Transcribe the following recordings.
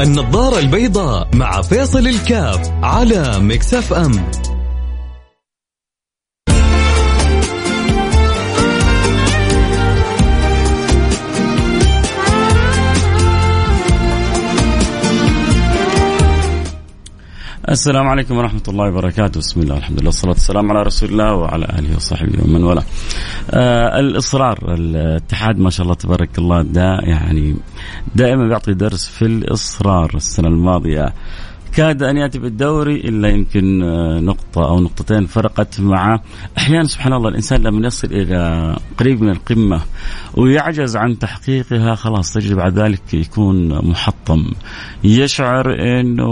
النظارة البيضاء مع فيصل الكاف على مكسف أم السلام عليكم ورحمة الله وبركاته. بسم الله الحمد لله والصلاة والسلام على رسول الله وعلى آله وصحبه ومن والاه. آه الإصرار الاتحاد ما شاء الله تبارك الله دا يعني دائما بيعطي درس في الإصرار السنة الماضية. كاد أن يأتي بالدوري إلا يمكن آه، نقطة أو نقطتين فرقت معه أحيانا سبحان الله الإنسان لما يصل إلى قريب من القمة ويعجز عن تحقيقها خلاص تجد بعد ذلك يكون محطم. يشعر إنه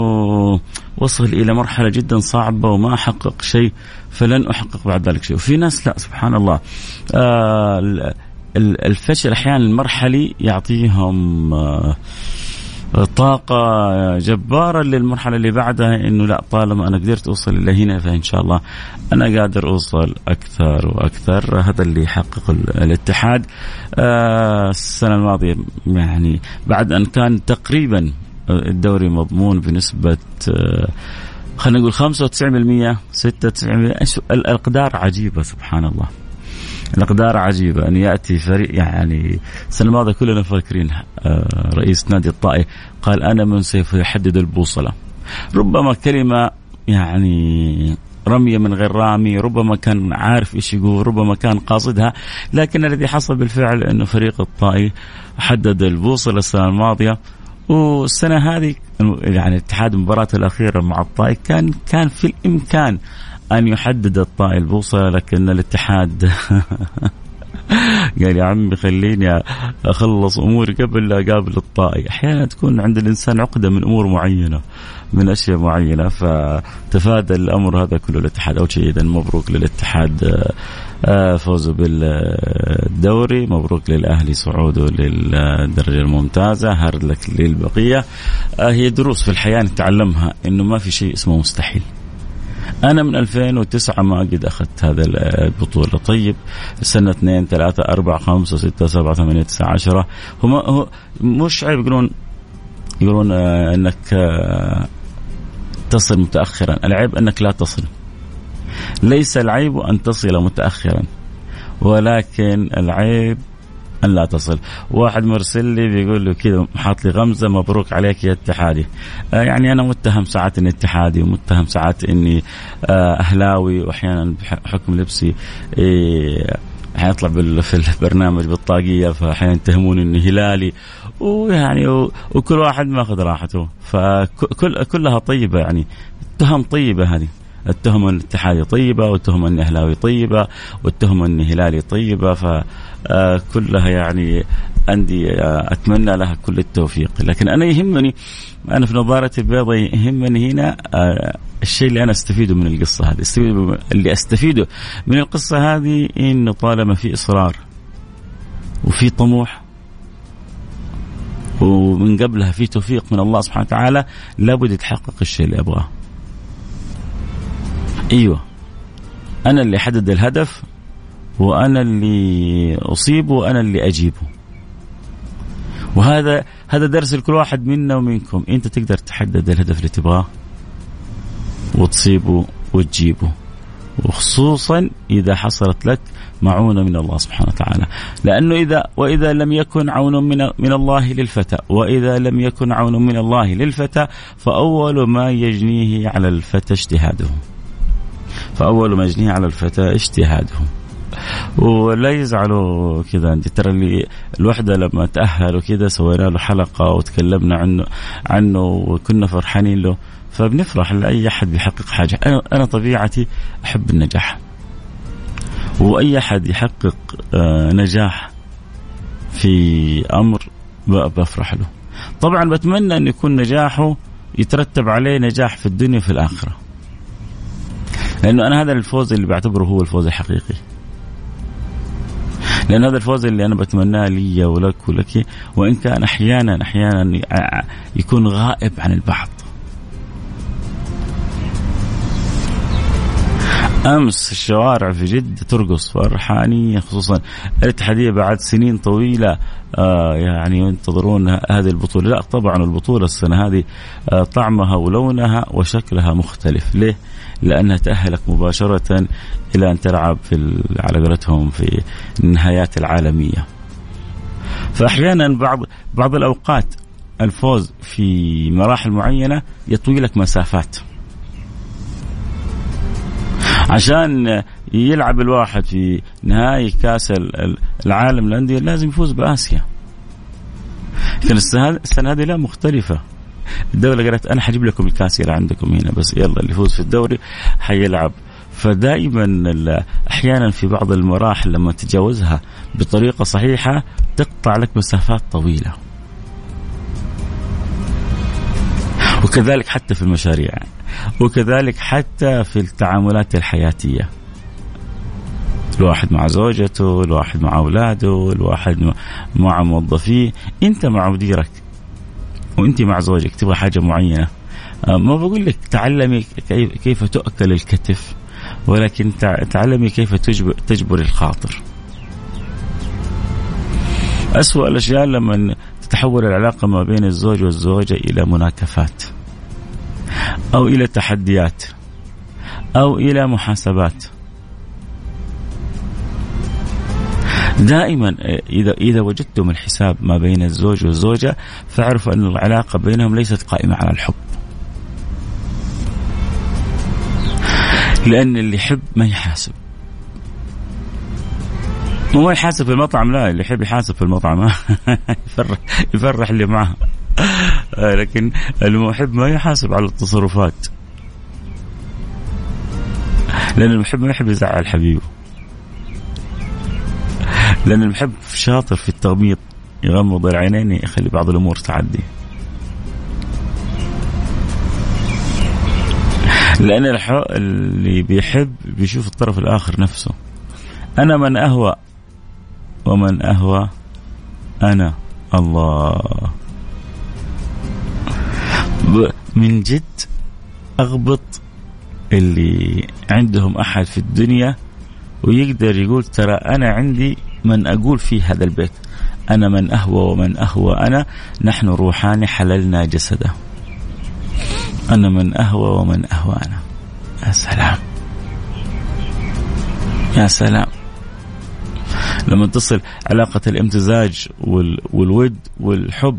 وصل إلى مرحلة جدا صعبة وما حقق شيء فلن أحقق بعد ذلك شيء. وفي ناس لا سبحان الله. آه الفشل أحيانا المرحلي يعطيهم آه طاقة جبارة للمرحلة اللي بعدها إنه لا طالما أنا قدرت أوصل إلى هنا فإن شاء الله أنا قادر أوصل أكثر وأكثر. هذا اللي يحقق الاتحاد. آه السنة الماضية يعني بعد أن كان تقريبا الدوري مضمون بنسبة آه خلينا نقول 95% 96% الأقدار عجيبة سبحان الله. الأقدار عجيبة أن يأتي فريق يعني السنة الماضية كلنا فاكرين آه، رئيس نادي الطائي قال أنا من سوف يحدد البوصلة. ربما كلمة يعني رمية من غير رامي ربما كان عارف إيش يقول ربما كان قاصدها لكن الذي حصل بالفعل إنه فريق الطائي حدد البوصلة السنة الماضية. والسنة هذه يعني اتحاد المباراة الأخيرة مع الطائي كان كان في الإمكان أن يحدد الطائي البوصلة لكن الاتحاد قال يا عمي خليني أخلص أموري قبل لا أقابل الطائي، أحيانا تكون عند الإنسان عقدة من أمور معينة من أشياء معينة فتفادى الأمر هذا كله الاتحاد. أول شيء اذا مبروك للاتحاد آه، فوزه بالدوري. مبروك للأهلي صعوده للدرجة الممتازة هارد لك للبقية. آه، هي دروس في الحياة نتعلمها إنه ما في شيء اسمه مستحيل. أنا من 2009 ما قد أخذت هذا البطولة. طيب سنة اثنين ثلاثة أربعة خمسة ستة سبعة ثمانية تسعة عشرة. هم هو مش عيب يقولون يقولون آه إنك آه تصل متاخرا. العيب إنك لا تصل. ليس العيب أن تصل متاخرا ولكن العيب أن لا تصل. واحد مرسل لي بيقول له كذا حاط لي غمزة مبروك عليك يا اتحادي. آه يعني أنا متهم ساعات إني اتحادي ومتهم ساعات إني آه أهلاوي واحيانا بحكم لبسي إيه حيطلع في البرنامج بالطاقية فاحيانا يتهموني إني هلالي. ويعني وكل واحد ماخذ راحته. فكل كلها طيبة يعني تهم طيبة هذه. التهمة الاتحادي طيبة والتهمة أني أهلاوي طيبة والتهمة أني هلالي طيبة فكلها يعني عندي أتمنى لها كل التوفيق. لكن أنا يهمني أنا في نظارتي البيضاء يهمني هنا آه، الشيء اللي أنا أستفيده من القصة هذه. اللي أستفيده من القصة هذه إنه طالما في إصرار وفي طموح ومن قبلها في توفيق من الله سبحانه وتعالى لابد يتحقق الشيء اللي أبغاه. أيوه. أنا اللي احدد الهدف وأنا اللي أصيبه وأنا اللي أجيبه. وهذا هذا درس لكل واحد منا ومنكم. أنت تقدر تحدد الهدف اللي تبغاه وتصيبه وتجيبه. وخصوصا إذا حصلت لك معونة من الله سبحانه وتعالى. لأنه إذا وإذا لم يكن عون من من الله للفتى وإذا لم يكن عون من الله للفتى فأول ما يجنيه على الفتى اجتهاده. فأول ما يجنيه على الفتى اجتهادهم. ولا يزعلوا كذا. أنت ترى اللي الوحدة لما تاهل وكذا سوينا له حلقة وتكلمنا عنه عنه وكنا فرحانين له. فبنفرح لأي أحد بيحقق حاجة. أنا أنا طبيعتي أحب النجاح. وأي أحد يحقق آه، نجاح في أمر بفرح له. طبعا بتمنى أن يكون نجاحه يترتب عليه نجاح في الدنيا وفي الآخرة. لأنه أنا هذا الفوز اللي بعتبره هو الفوز الحقيقي. لأن هذا الفوز اللي أنا بتمناه لي ولك ولك وإن كان أحيانا أحيانا يكون غائب عن البعض. أمس الشوارع في جدة ترقص فرحانيه خصوصا الاتحادية بعد سنين طويلة آه يعني ينتظرون هذه البطولة، لا طبعا البطولة السنة هذه آه طعمها ولونها وشكلها مختلف، ليه؟ لأنها تأهلك مباشرة إلى أن تلعب في على قولتهم في النهايات العالمية. فأحيانا بعض بعض الأوقات الفوز في مراحل معينة يطوي لك مسافات. عشان يلعب الواحد في نهائي كأس العالم للأندية لازم يفوز بآسيا. لكن السنة هذه لا مختلفة. الدولة قالت أنا حجيب لكم الكاس اللي عندكم هنا بس يلا اللي يفوز في الدوري حيلعب. فدائما أحيانا في بعض المراحل لما تتجاوزها بطريقة صحيحة تقطع لك مسافات طويلة. وكذلك حتى في المشاريع وكذلك حتى في التعاملات الحياتية. الواحد مع زوجته الواحد مع أولاده الواحد مع موظفيه. أنت مع مديرك وانت مع زوجك تبغى حاجة معينة آه، ما بقول لك تعلمي كيف تؤكل الكتف ولكن تعلمي كيف تجبر, تجبر الخاطر. أسوأ الأشياء لما تتحول العلاقة ما بين الزوج والزوجة إلى مناكفات أو إلى تحديات أو إلى محاسبات. دائما إذا إذا وجدتم الحساب ما بين الزوج والزوجة فاعرفوا أن العلاقة بينهم ليست قائمة على الحب. لأن اللي يحب ما يحاسب. وما يحاسب في المطعم لا اللي يحب يحاسب في المطعم يفرح يفرح اللي معه لكن المحب ما يحاسب على التصرفات لأن المحب ما يحب يزعل حبيبه لأن المحب شاطر في التغميض يغمض العينين يخلي بعض الأمور تعدي. لأن اللي بيحب بيشوف الطرف الآخر نفسه. أنا من أهوى ومن أهوى أنا الله. من جد أغبط اللي عندهم أحد في الدنيا ويقدر يقول ترى أنا عندي من أقول في هذا البيت أنا من أهوى ومن أهوى أنا نحن روحان حللنا جسده. أنا من أهوى ومن أهوى أنا. يا سلام. يا سلام. لما تصل علاقة الامتزاج والود والحب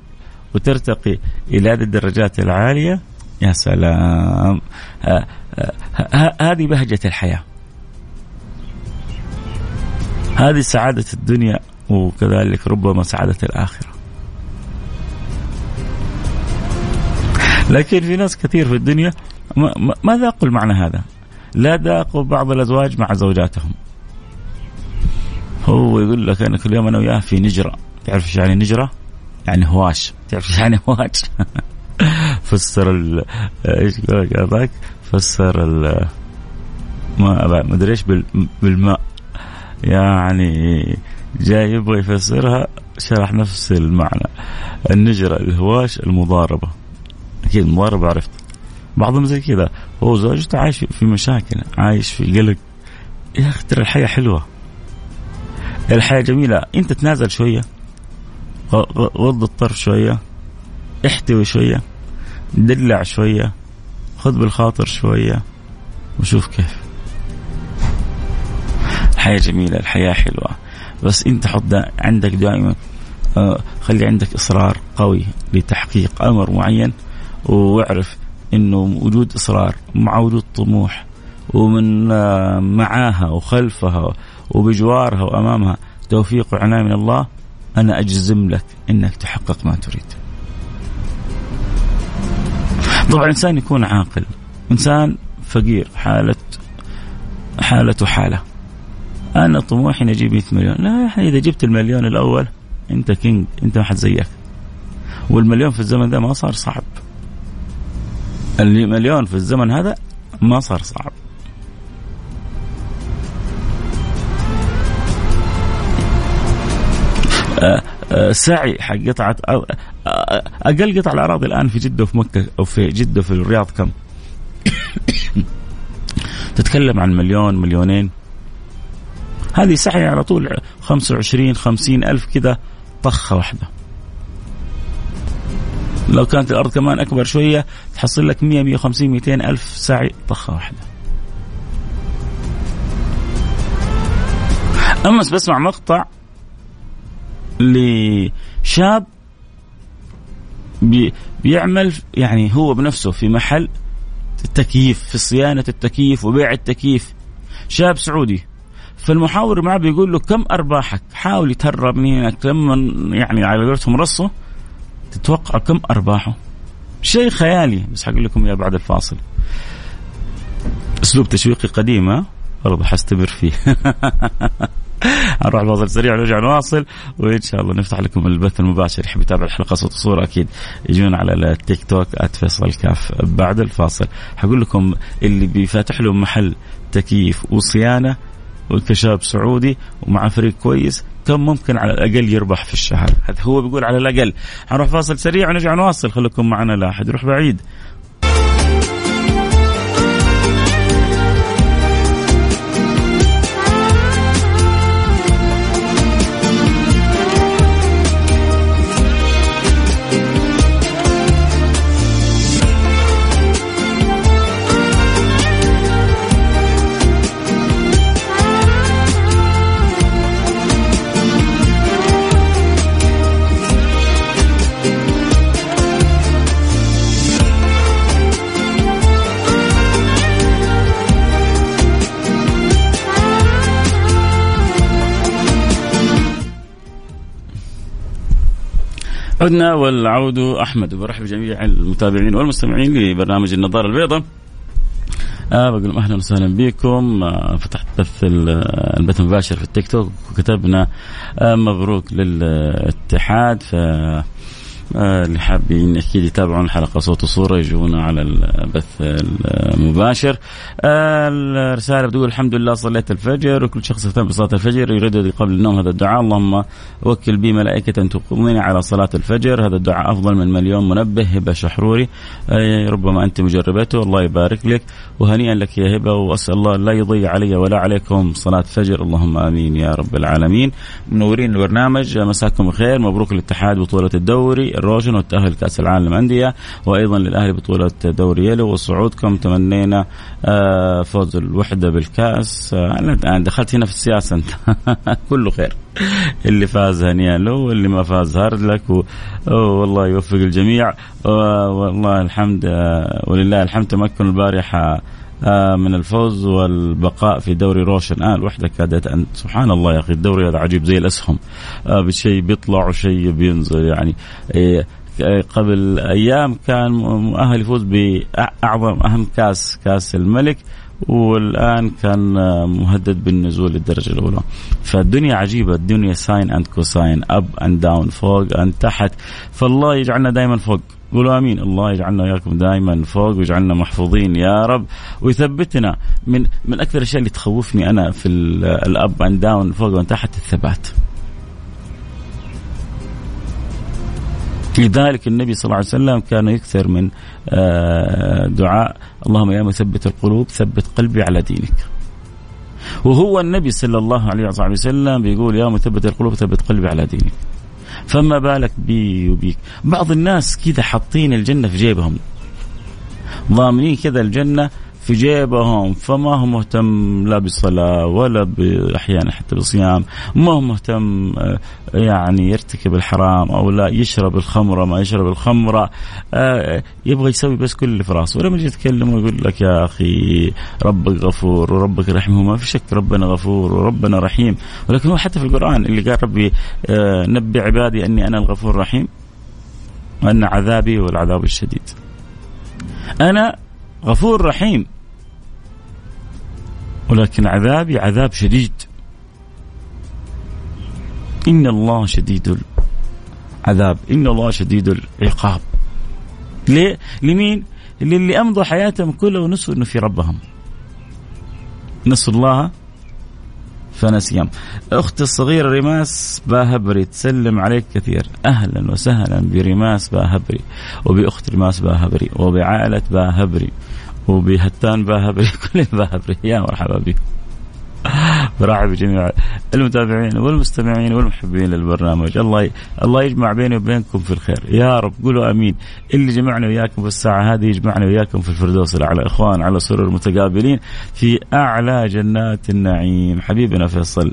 وترتقي إلى هذه الدرجات العالية يا سلام. هذه بهجة الحياة. هذه سعادة الدنيا وكذلك ربما سعادة الآخرة لكن في ناس كثير في الدنيا ما ذاقوا المعنى هذا لا ذاقوا بعض الأزواج مع زوجاتهم هو يقول لك أنا كل يوم أنا وياه في نجرة تعرف إيش يعني نجرة؟ يعني هواش تعرف إيش يعني هواش؟ فسر ال إيش هذاك؟ فسر ال ما أدري إيش بالماء يعني جاي يبغى يفسرها شرح نفس المعنى. النجرة الهواش المضاربة. أكيد المضاربة عرفت. بعضهم زي كذا. هو زوجته عايش في مشاكل عايش في قلق. يا أخي ترى الحياة حلوة. الحياة جميلة. أنت تنازل شوية. غض الطرف شوية. احتوي شوية. دلع شوية. خذ بالخاطر شوية. وشوف كيف. الحياة جميلة الحياة حلوة بس أنت حط دا عندك دائما آه خلي عندك إصرار قوي لتحقيق أمر معين واعرف إنه وجود إصرار مع وجود طموح ومن آه معاها وخلفها وبجوارها وأمامها توفيق وعناية من الله أنا أجزم لك إنك تحقق ما تريد. طبعا إنسان يكون عاقل، إنسان فقير حالة حالته حالة. أنا طموحي إني أجيب 100 مليون، لا يا أخي إذا جبت المليون الأول أنت كينج، أنت ما حد زيك. والمليون في الزمن ده ما صار صعب. المليون في الزمن هذا ما صار صعب. سعي حق قطعة أقل قطع الأراضي الآن في جدة وفي مكة أو في جدة في الرياض كم تتكلم عن مليون مليونين هذه سحي على طول. 25 50 ألف كذا طخة واحدة. لو كانت الأرض كمان أكبر شوية تحصل لك 100 150 200 ألف سعي طخة واحدة. أمس بسمع مقطع لشاب بي بيعمل يعني هو بنفسه في محل التكييف في صيانة التكييف وبيع التكييف. شاب سعودي. فالمحاور معه بيقول له كم أرباحك؟ حاول يتهرب منك لما يعني على قولتهم رصه تتوقع كم أرباحه؟ شيء خيالي بس حقول لكم إياه بعد الفاصل. أسلوب تشويقي قديم برضه حستمر فيه. نروح فاصل سريع ونرجع نواصل وإن شاء الله نفتح لكم البث المباشر. يحب يتابع الحلقة صوت وصورة أكيد يجون على التيك توك @فيصل كاف بعد الفاصل. حقول لكم اللي بيفاتح لهم محل تكييف وصيانة وكشاب سعودي ومع فريق كويس كم ممكن على الأقل يربح في الشهر؟ هذا هو بيقول على الأقل. حنروح فاصل سريع ونرجع نواصل. خليكم معنا لا أحد يروح بعيد. عدنا والعود أحمد. وبرحب بجميع المتابعين والمستمعين لبرنامج النظارة البيضاء. آه بقول أهلا وسهلا بكم. آه فتحت بث البث المباشر في التيك توك وكتبنا آه مبروك للاتحاد. ف اللي حابين أكيد يتابعون الحلقة صوت وصورة يجونا على البث المباشر. آه، الرسالة بتقول الحمد لله صليت الفجر وكل شخص اهتم بصلاة الفجر يريد قبل النوم. هذا الدعاء. اللهم وكل بي ملائكة تقومني على صلاة الفجر. هذا الدعاء أفضل من مليون منبه هبة شحروري. آه، ربما أنت مجربته الله يبارك لك. وهنيئا لك يا هبة وأسأل الله لا يضيع علي ولا عليكم صلاة فجر اللهم آمين يا رب العالمين. منورين البرنامج. مساكم بخير. مبروك الاتحاد بطولة الدوري. الروشن والتأهل كأس العالم للأندية وأيضا للأهلي بطولة دوري يلو وصعودكم تمنينا آه، فوز الوحدة بالكأس. آه، أنا دخلت هنا في السياسة أنت. كله خير. اللي فاز هنيئا له واللي ما فاز hard luck والله يوفق الجميع. والله الحمد آه، ولله الحمد تمكن البارحة من الفوز والبقاء في دوري روشن. آه الوحدة كادت أن سبحان الله يا أخي الدوري هذا عجيب زي الأسهم. آه بشيء بيطلع وشيء بينزل. يعني إيه قبل أيام كان مؤهل يفوز بأعظم أهم كاس كاس الملك والآن كان مهدد بالنزول للدرجة الأولى. فالدنيا عجيبة الدنيا sine and cosine up and down فوق and تحت. فالله يجعلنا دائما فوق. قولوا آمين. الله يجعلنا وياكم دائما فوق ويجعلنا محفوظين يا رب. ويثبتنا من من أكثر الأشياء اللي تخوفني أنا في ال up and down فوق وتحت الثبات. لذلك النبي صلى الله عليه وسلم كان يكثر من آه، دعاء. اللهم يا مثبت القلوب ثبت قلبي على دينك. وهو النبي صلى الله عليه وسلم بيقول يا مثبت القلوب ثبت قلبي على دينك. فما بالك بي وبيك؟ بعض الناس كذا حاطين الجنة في جيبهم. ضامنين كذا الجنة في جيبهم فما هو مهتم لا بالصلاة ولا أحيانا حتى بالصيام ما هو مهتم آه، يعني يرتكب الحرام أو لا يشرب الخمرة ما يشرب الخمرة آه، يبغى يسوي بس كل اللي في راسه. ولما يجي يتكلم ويقول لك يا أخي ربك غفور وربك رحيم ما في شك ربنا غفور وربنا رحيم. ولكن هو حتى في القرآن اللي قال ربي آه، نبي عبادي أني أنا الغفور الرحيم وأن عذابي هو العذاب الشديد. أنا غفور رحيم. ولكن عذابي عذاب شديد. إن الله شديد العذاب إن الله شديد العقاب. ليه؟ لمين؟ للي أمضوا حياتهم كلها ونسوا أنه في ربهم. نسوا الله فنسيهم. أختي الصغيرة ريماس باهبري تسلم عليك كثير. أهلا وسهلا بريماس باهبري وبأخت ريماس باهبري وبعائلة باهبري. وبهتان باهبري كل باهبري يا مرحبا بكم برحب بجميع المتابعين والمستمعين والمحبين للبرنامج. الله الله يجمع بيني وبينكم في الخير. يا رب قولوا آمين. اللي جمعنا وياكم في الساعة هذه يجمعنا وياكم في الفردوس الأعلى. إخوان على سرور متقابلين في أعلى جنات النعيم. حبيبنا فيصل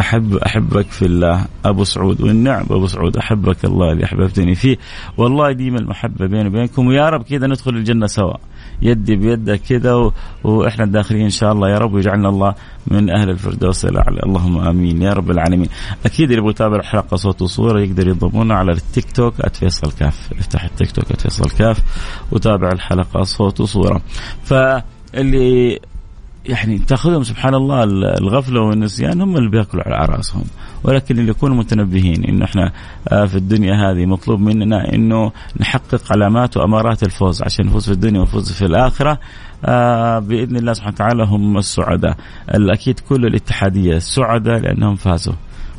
احب أحبك في الله. أبو سعود والنعم أبو سعود أحبك الله اللي أحببتني فيه. والله ديما المحبة بيني وبينكم ويا رب كذا ندخل الجنة سوا. يدي بيدك كذا و... وإحنا داخلين إن شاء الله. يا رب ويجعلنا الله من أهل الفردوس الأعلى. اللهم آمين. يا رب العالمين. أكيد اللي يتابع الحلقة صوت وصورة يقدر ينضمونا على التيك توك @فيصل كاف. افتح التيك توك @فيصل كاف وتابع الحلقة صوت وصورة. فاللي يعني تاخذهم سبحان الله الغفلة والنسيان هم اللي بياكلوا على راسهم. ولكن اللي يكونوا متنبهين إنه إحنا آه، في الدنيا هذه مطلوب مننا إنه نحقق علامات وأمارات الفوز. عشان نفوز في الدنيا ونفوز في الآخرة آه، بإذن الله سبحانه وتعالى هم السعداء. أكيد كل الاتحادية السعداء لأنهم فازوا.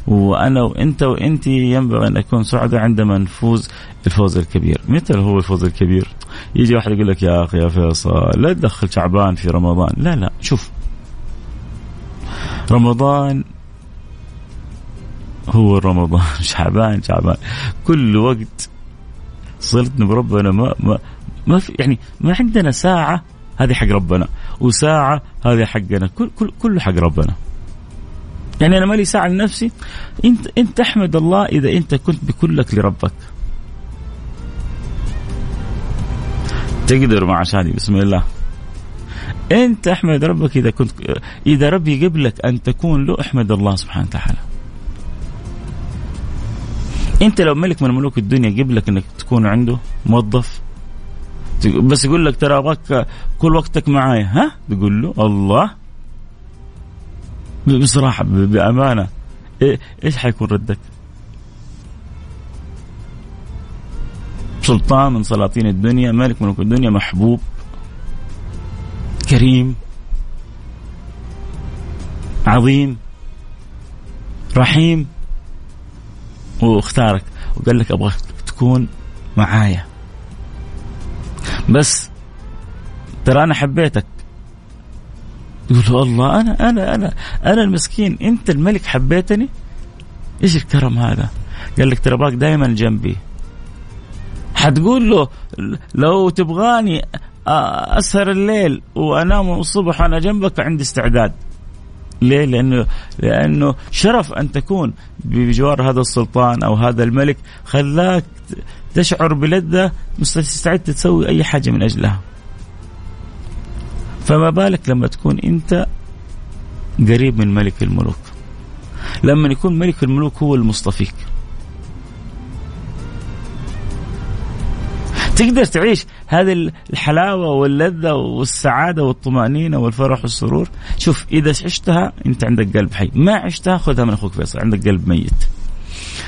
وأنا وأنت وانت ينبغي أن نكون سعداء عندما نفوز الفوز الكبير، متى هو الفوز الكبير؟ يجي واحد يقول لك يا أخي يا فيصل لا تدخل شعبان في رمضان، لا لا شوف. رمضان هو رمضان. شعبان شعبان. كل وقت صلتنا بربنا ما ما ما في يعني ما عندنا ساعة هذه حق ربنا وساعة هذه حقنا كل كل كله حق ربنا. يعني أنا مالي ساعة لنفسي. إنت إنت تحمد الله إذا إنت كنت بكلك لربك. تقدر مع شادي بسم الله. أنت أحمد ربك إذا كنت إذا ربي قبلك أن تكون له أحمد الله سبحانه وتعالى. أنت لو ملك من ملوك الدنيا قبلك إنك تكون عنده موظف؟ بس يقول لك ترى ابغاك كل وقتك معايا ها؟ تقول له الله. بصراحة بأمانة. إيش حيكون ردك؟ سلطان من سلاطين الدنيا ملك ملوك الدنيا محبوب كريم عظيم رحيم. واختارك وقال لك أبغاك تكون معايا. بس ترى أنا حبيتك. يقول الله أنا أنا أنا أنا المسكين أنت الملك حبيتني؟ إيش الكرم هذا؟ قال لك ترى باك دائما جنبي. حتقول له لو تبغاني أسهر الليل وأنام الصبح أنا جنبك عندي استعداد ليه؟ لأنه لأنه شرف أن تكون بجوار هذا السلطان أو هذا الملك خلاك تشعر بلذة مستعد تسوي أي حاجة من أجلها. فما بالك لما تكون أنت قريب من ملك الملوك لما يكون ملك الملوك هو المصطفيك تقدر تعيش هذه الحلاوة واللذة والسعادة والطمأنينة والفرح والسرور. شوف إذا عشتها أنت عندك قلب حي. ما عشتها خذها من أخوك فيصل عندك قلب ميت.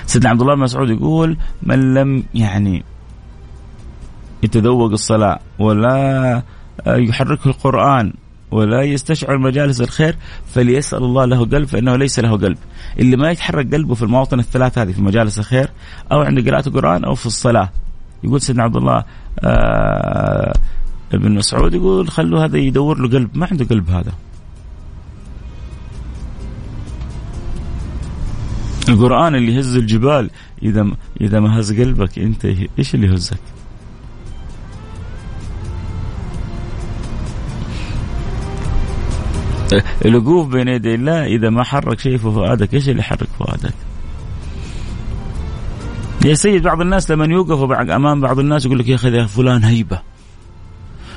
سيدنا عبد الله بن مسعود يقول من لم يعني يتذوق الصلاة ولا يحركه القرآن ولا يستشعر مجالس الخير فليسأل الله له قلب فإنه ليس له قلب. اللي ما يتحرك قلبه في المواطن الثلاث هذه في مجالس الخير أو عند قراءة القرآن أو في الصلاة. يقول سيدنا عبد الله آه ابن مسعود يقول خلوا هذا يدور له قلب ما عنده قلب هذا القرآن اللي يهز الجبال إذا إذا ما هز قلبك أنت إيش اللي يهزك؟ الوقوف بين يدي الله إذا ما حرك شيء في فؤادك إيش اللي يحرك فؤادك؟ يا سيد بعض الناس لما يوقفوا أمام بعض الناس يقول لك يا أخي فلان هيبة.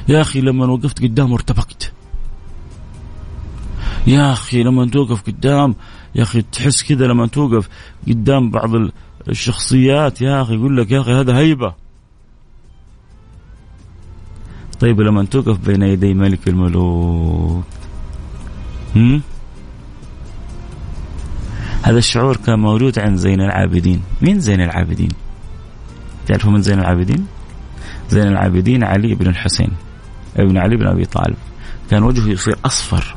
يا أخي لما وقفت قدامه ارتبكت يا أخي لما توقف قدام يا أخي تحس كذا لما توقف قدام بعض الشخصيات. يا أخي يقول لك يا أخي هذا هيبة. طيب لما توقف بين يدي ملك الملوك. هم؟ هذا الشعور كان موجود عند زين العابدين. مين زين العابدين؟ تعرفوا من زين العابدين؟ زين العابدين علي بن الحسين ابن علي بن أبي طالب. كان وجهه يصير أصفر.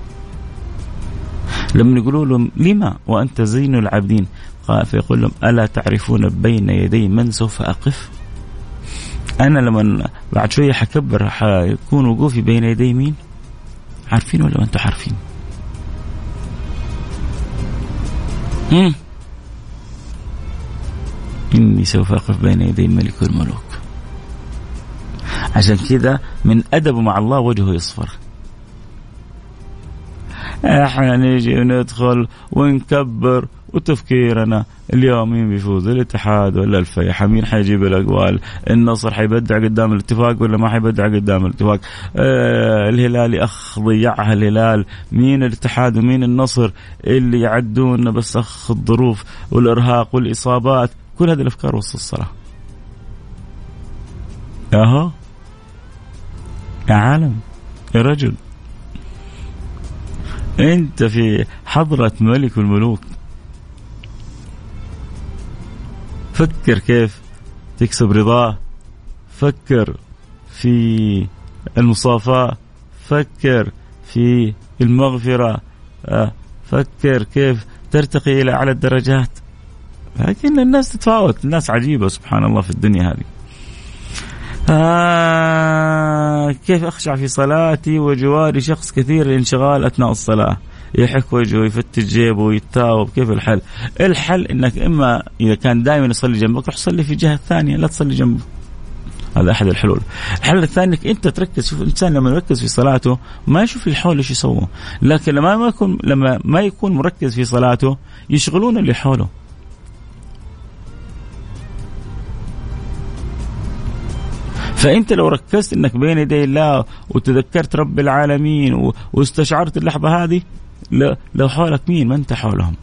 لما يقولوا لهم لما؟ وأنت زين العابدين. قال فيقول لهم ألا تعرفون بين يدي من سوف أقف؟ أنا لما بعد شوية حكبر حيكون وقوفي بين يدي مين؟ عارفين ولا أنتم عارفين؟ إني سوف أقف بين يدي ملك الملوك عشان كذا من أدبه مع الله وجهه يصفر. إحنا نيجي ندخل ونكبر وتفكيرنا. اليوم مين بيفوز الاتحاد ولا الفيحة؟ مين حيجيب الاقوال النصر حيبدع قدام الاتفاق ولا ما حيبدع قدام الاتفاق؟ آه الهلال اخ ضيعها الهلال. مين الاتحاد ومين النصر اللي يعدون بس اخ الظروف والإرهاق والإصابات؟ كل هذه الأفكار وسط الصلاة. أهو. يا عالم يا رجل. أنت في حضرة ملك الملوك. فكر كيف تكسب رضاه فكر في المصافاة. فكر في المغفرة. آه، فكر كيف ترتقي إلى أعلى الدرجات. لكن الناس تتفاوت. الناس عجيبة سبحان الله في الدنيا هذه. آه كيف أخشع في صلاتي وجواري شخص كثير الانشغال أثناء الصلاة يحك وجهه يفتش جيبه ويتاوب كيف الحل؟ الحل إنك إما إذا كان دائما يصلي جنبك روح صلي في الجهة الثانية لا تصلي جنبه. هذا أحد الحلول. الحل الثاني إنك أنت تركز شوف الإنسان لما يركز في صلاته ما يشوف اللي حوله إيش يسووا، لكن لما ما يكون لما ما يكون مركز في صلاته يشغلون اللي حوله. فأنت لو ركزت إنك بين يدي الله وتذكرت رب العالمين واستشعرت اللحظة هذه لو حولك مين؟ ما أنت حولهم؟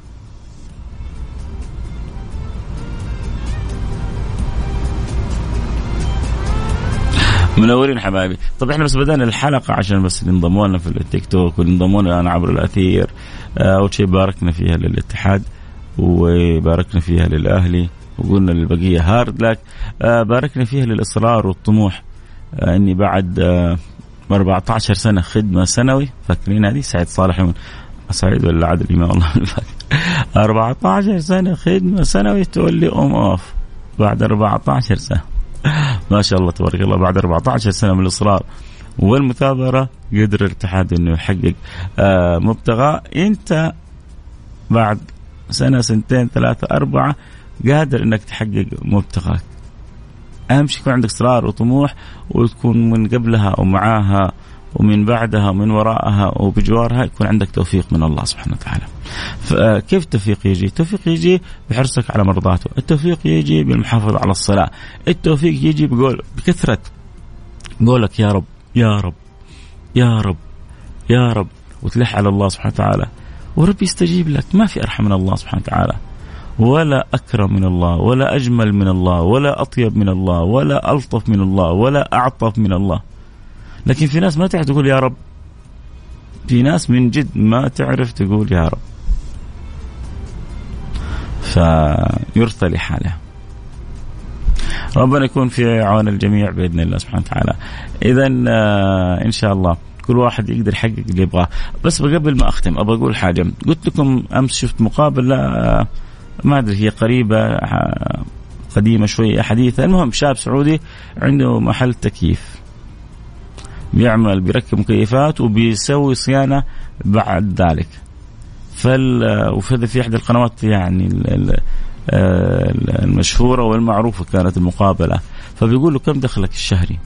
منورين حبايبي. طب إحنا بس بدأنا الحلقة عشان بس ينضموا لنا في التيك توك وينضموا لنا عبر الأثير. آه، أول شيء باركنا فيها للاتحاد وباركنا فيها للأهلي. وقلنا للبقية هارد لك آه، باركنا فيها للإصرار والطموح. آه، إني بعد 14 سنة خدمة سنوي فاكرين هذه؟ سعيد صالح يوم سعيد ولا عادل امام والله 14 سنة خدمة سنوي تولي ام اوف بعد 14 سنة. ما شاء الله تبارك الله بعد 14 سنة من الإصرار والمثابرة قدر الاتحاد إنه يحقق. آه مبتغى أنت بعد سنة سنتين ثلاثة أربعة قادر إنك تحقق مبتغاك. أهم شيء يكون عندك إصرار وطموح وتكون من قبلها ومعاها ومن بعدها ومن وراءها وبجوارها يكون عندك توفيق من الله سبحانه وتعالى. فكيف التوفيق يجي؟ التوفيق يجي بحرصك على مرضاته، التوفيق يجي بالمحافظة على الصلاة، التوفيق يجي بقول بكثرة. قولك يا رب يا رب يا رب يا رب وتلح على الله سبحانه وتعالى. ورب يستجيب لك. ما في أرحم من الله سبحانه وتعالى. ولا أكرم من الله ولا أجمل من الله ولا أطيب من الله ولا ألطف من الله ولا أعطف من الله. لكن في ناس ما تعرف تقول يا رب. في ناس من جد ما تعرف تقول يا رب. فيرثى لحاله. ربنا يكون في عون الجميع بإذن الله سبحانه وتعالى. اذا آه، إن شاء الله كل واحد يقدر يحقق اللي يبغاه. بس قبل ما أختم أبغى أقول حاجة. قلت لكم أمس شفت مقابله آه، ما أدري هي قريبة قديمة شوية حديثة. المهم شاب سعودي عنده محل تكييف. بيعمل بيركب مكيفات وبيسوي صيانة بعد ذلك. فال وفي في إحدى القنوات يعني المشهورة والمعروفة كانت المقابلة. فبيقول له كم دخلك الشهري؟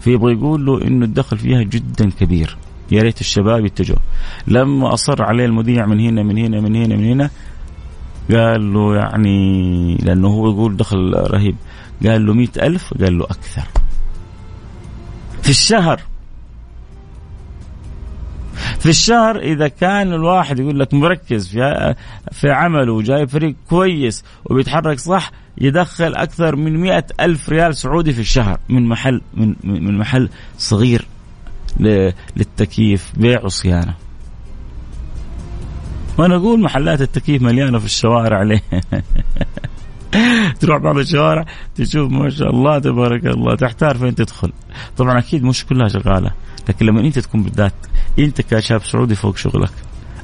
فيبغى يقول له إنه الدخل فيها جدا كبير. يا ريت الشباب يتجهوا. لما أصر عليه المذيع من هنا من هنا من هنا من هنا قال له يعني لأنه هو يقول دخل رهيب. قال له مئة ألف قال له أكثر. في الشهر في الشهر إذا كان الواحد يقول لك مركز في في عمله وجايب فريق كويس وبيتحرك صح يدخل أكثر من مئة ألف ريال سعودي في الشهر من محل من من محل صغير للتكييف بيع وصيانة. وأنا أقول محلات التكييف مليانة في الشوارع ليه؟ تروح بعض الشوارع تشوف ما شاء الله تبارك الله تحتار فين تدخل. طبعا أكيد مش كلها شغالة لكن لما أنت تكون بالذات أنت كشاب سعودي فوق شغلك.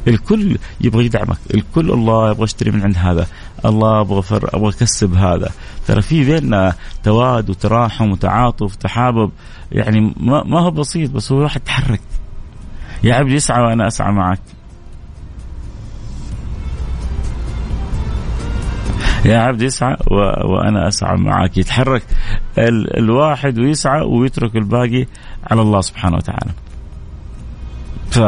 الكل يبغى يدعمك الكل الله يبغى اشتري من عند هذا الله أبغى فر أبغى اكسب هذا. ترى في بيننا تواد وتراحم وتعاطف وتحابب يعني ما, ما هو بسيط بس هو واحد تحرك يا عبد يسعى وأنا أسعى معك. يا عبد يسعى و... وأنا أسعى معك يتحرك ال... الواحد ويسعى ويترك الباقي على الله سبحانه وتعالى ف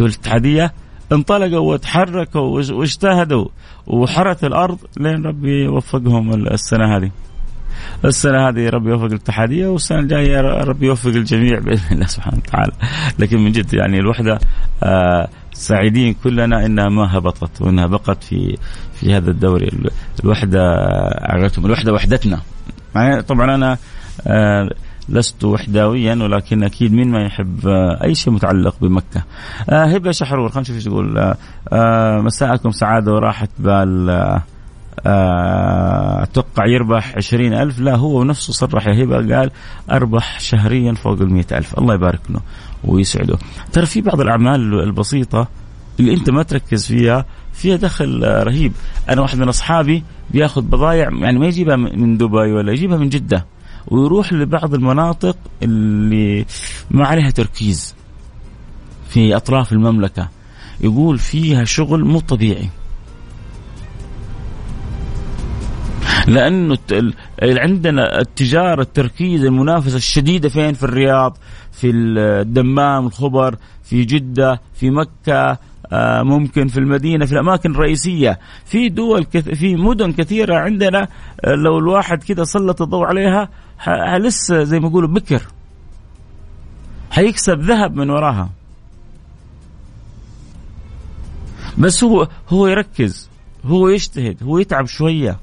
الاتحاديه انطلقوا وتحركوا واجتهدوا وحرثوا الأرض لين ربي وفقهم السنة هذه. السنة هذه ربي يوفق الاتحاديه والسنة الجاية ربي يوفق الجميع بإذن الله سبحانه وتعالى. لكن من جد يعني الوحدة آه سعيدين كلنا إنها ما هبطت وإنها بقت في في هذا الدوري. الوحدة اعلتهم الوحدة وحدتنا. طبعا أنا آه لست وحداويا ولكن أكيد مين ما يحب آه، أي شيء متعلق بمكة. آه هبة شحرور خلينا نشوف إيش تقول مساءكم سعادة وراحة بال أتوقع يربح عشرين ألف. لا هو نفسه صرح يا هبة قال أربح شهريا فوق ال ألف. الله يبارك له ويسعده. ترى في بعض الأعمال البسيطة اللي أنت ما تركز فيها فيها دخل رهيب. أنا واحد من أصحابي بياخذ بضايع يعني ما يجيبها من دبي ولا يجيبها من جدة ويروح لبعض المناطق اللي ما عليها تركيز في أطراف المملكة. يقول فيها شغل مو طبيعي. لأنه عندنا التجارة التركيز المنافسة الشديدة فين؟ في الرياض في الدمام الخبر في جدة في مكة ممكن في المدينة في الأماكن الرئيسية. في دول كث... في مدن كثيرة عندنا آه، لو الواحد كده سلط الضوء عليها لسه زي ما يقولوا بكر. حيكسب ذهب من وراها. بس هو هو يركز هو يجتهد هو يتعب شوية.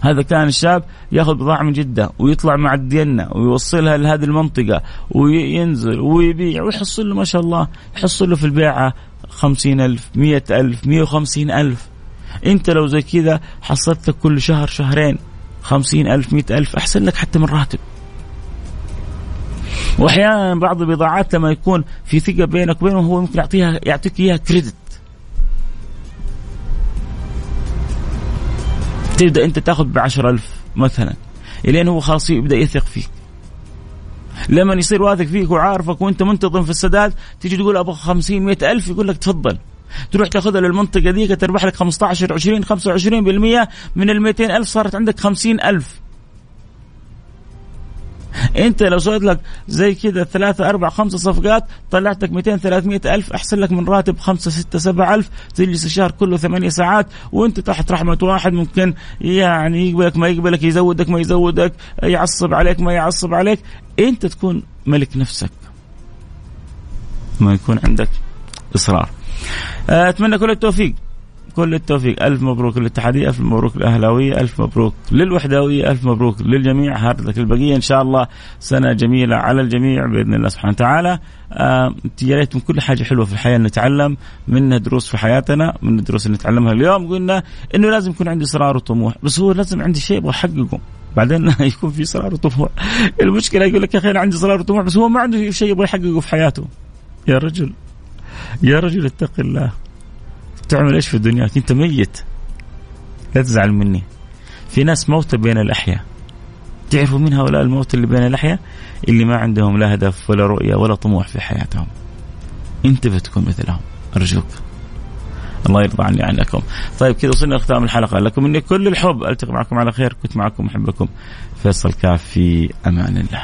هذا كان الشاب ياخذ بضاعة من جدة ويطلع مع الدينة ويوصلها لهذه المنطقة وينزل ويبيع ويحصل له ما شاء الله يحصل له في البيعة خمسين ألف مئة ألف مئة وخمسين ألف. أنت لو زي كذا حصلت لك كل شهر شهرين خمسين ألف مئة ألف أحسن لك حتى من راتب. وأحيانا بعض البضاعات لما يكون في ثقة بينك وبينه هو ممكن يعطيها يعطيك إياها كريدت تبدأ أنت تأخذ ب ألف مثلا إلين هو خلاص يبدأ يثق فيك. لما يصير واثق فيك وعارفك وأنت منتظم في السداد تيجي تقول أبغى 50 100 ألف يقول لك تفضل. تروح تأخذها للمنطقة ذيك تربح لك 15 20 25% من ال 200 ألف صارت عندك 50 ألف. انت لو سويت لك زي كذا ثلاثة أربع خمسة صفقات طلعت لك 200 300 ألف أحسن لك من راتب خمسة ستة سبعة ألف. تجلس الشهر كله ثمانية ساعات وانت تحت رحمة واحد ممكن يعني يقبلك ما يقبلك يزودك ما يزودك يعصب عليك ما يعصب عليك. انت تكون ملك نفسك. ما يكون عندك إصرار. أتمنى كل التوفيق. كل التوفيق. ألف مبروك للاتحادية ألف مبروك للأهلاوية ألف مبروك للوحداوية ألف مبروك للجميع. هارد البقية إن شاء الله سنة جميلة على الجميع بإذن الله سبحانه وتعالى. آه يا ريت من كل حاجة حلوة في الحياة نتعلم. منها دروس في حياتنا من الدروس اللي نتعلمها اليوم. قلنا إنه لازم يكون عندي إصرار وطموح. بس هو لازم عندي شيء أبغى أحققه. بعدين يكون في إصرار وطموح. المشكلة يقول لك يا أخي أنا عندي إصرار وطموح بس هو ما عنده شيء يبغى يحققه في حياته. يا رجل يا رجل اتق الله. تعمل إيش في دنياك أنت ميت. لا تزعل مني. في ناس موتى بين الأحياء. تعرفوا مين هؤلاء الموت اللي بين الأحياء؟ اللي ما عندهم لا هدف ولا رؤية ولا طموح في حياتهم. أنت بتكون مثلهم. أرجوك. الله يرضى عني عنكم طيب كذا وصلنا لختام الحلقة. لكم مني كل الحب. ألتقي معكم على خير. كنت معكم محبكم فيصل كاف في أمان الله.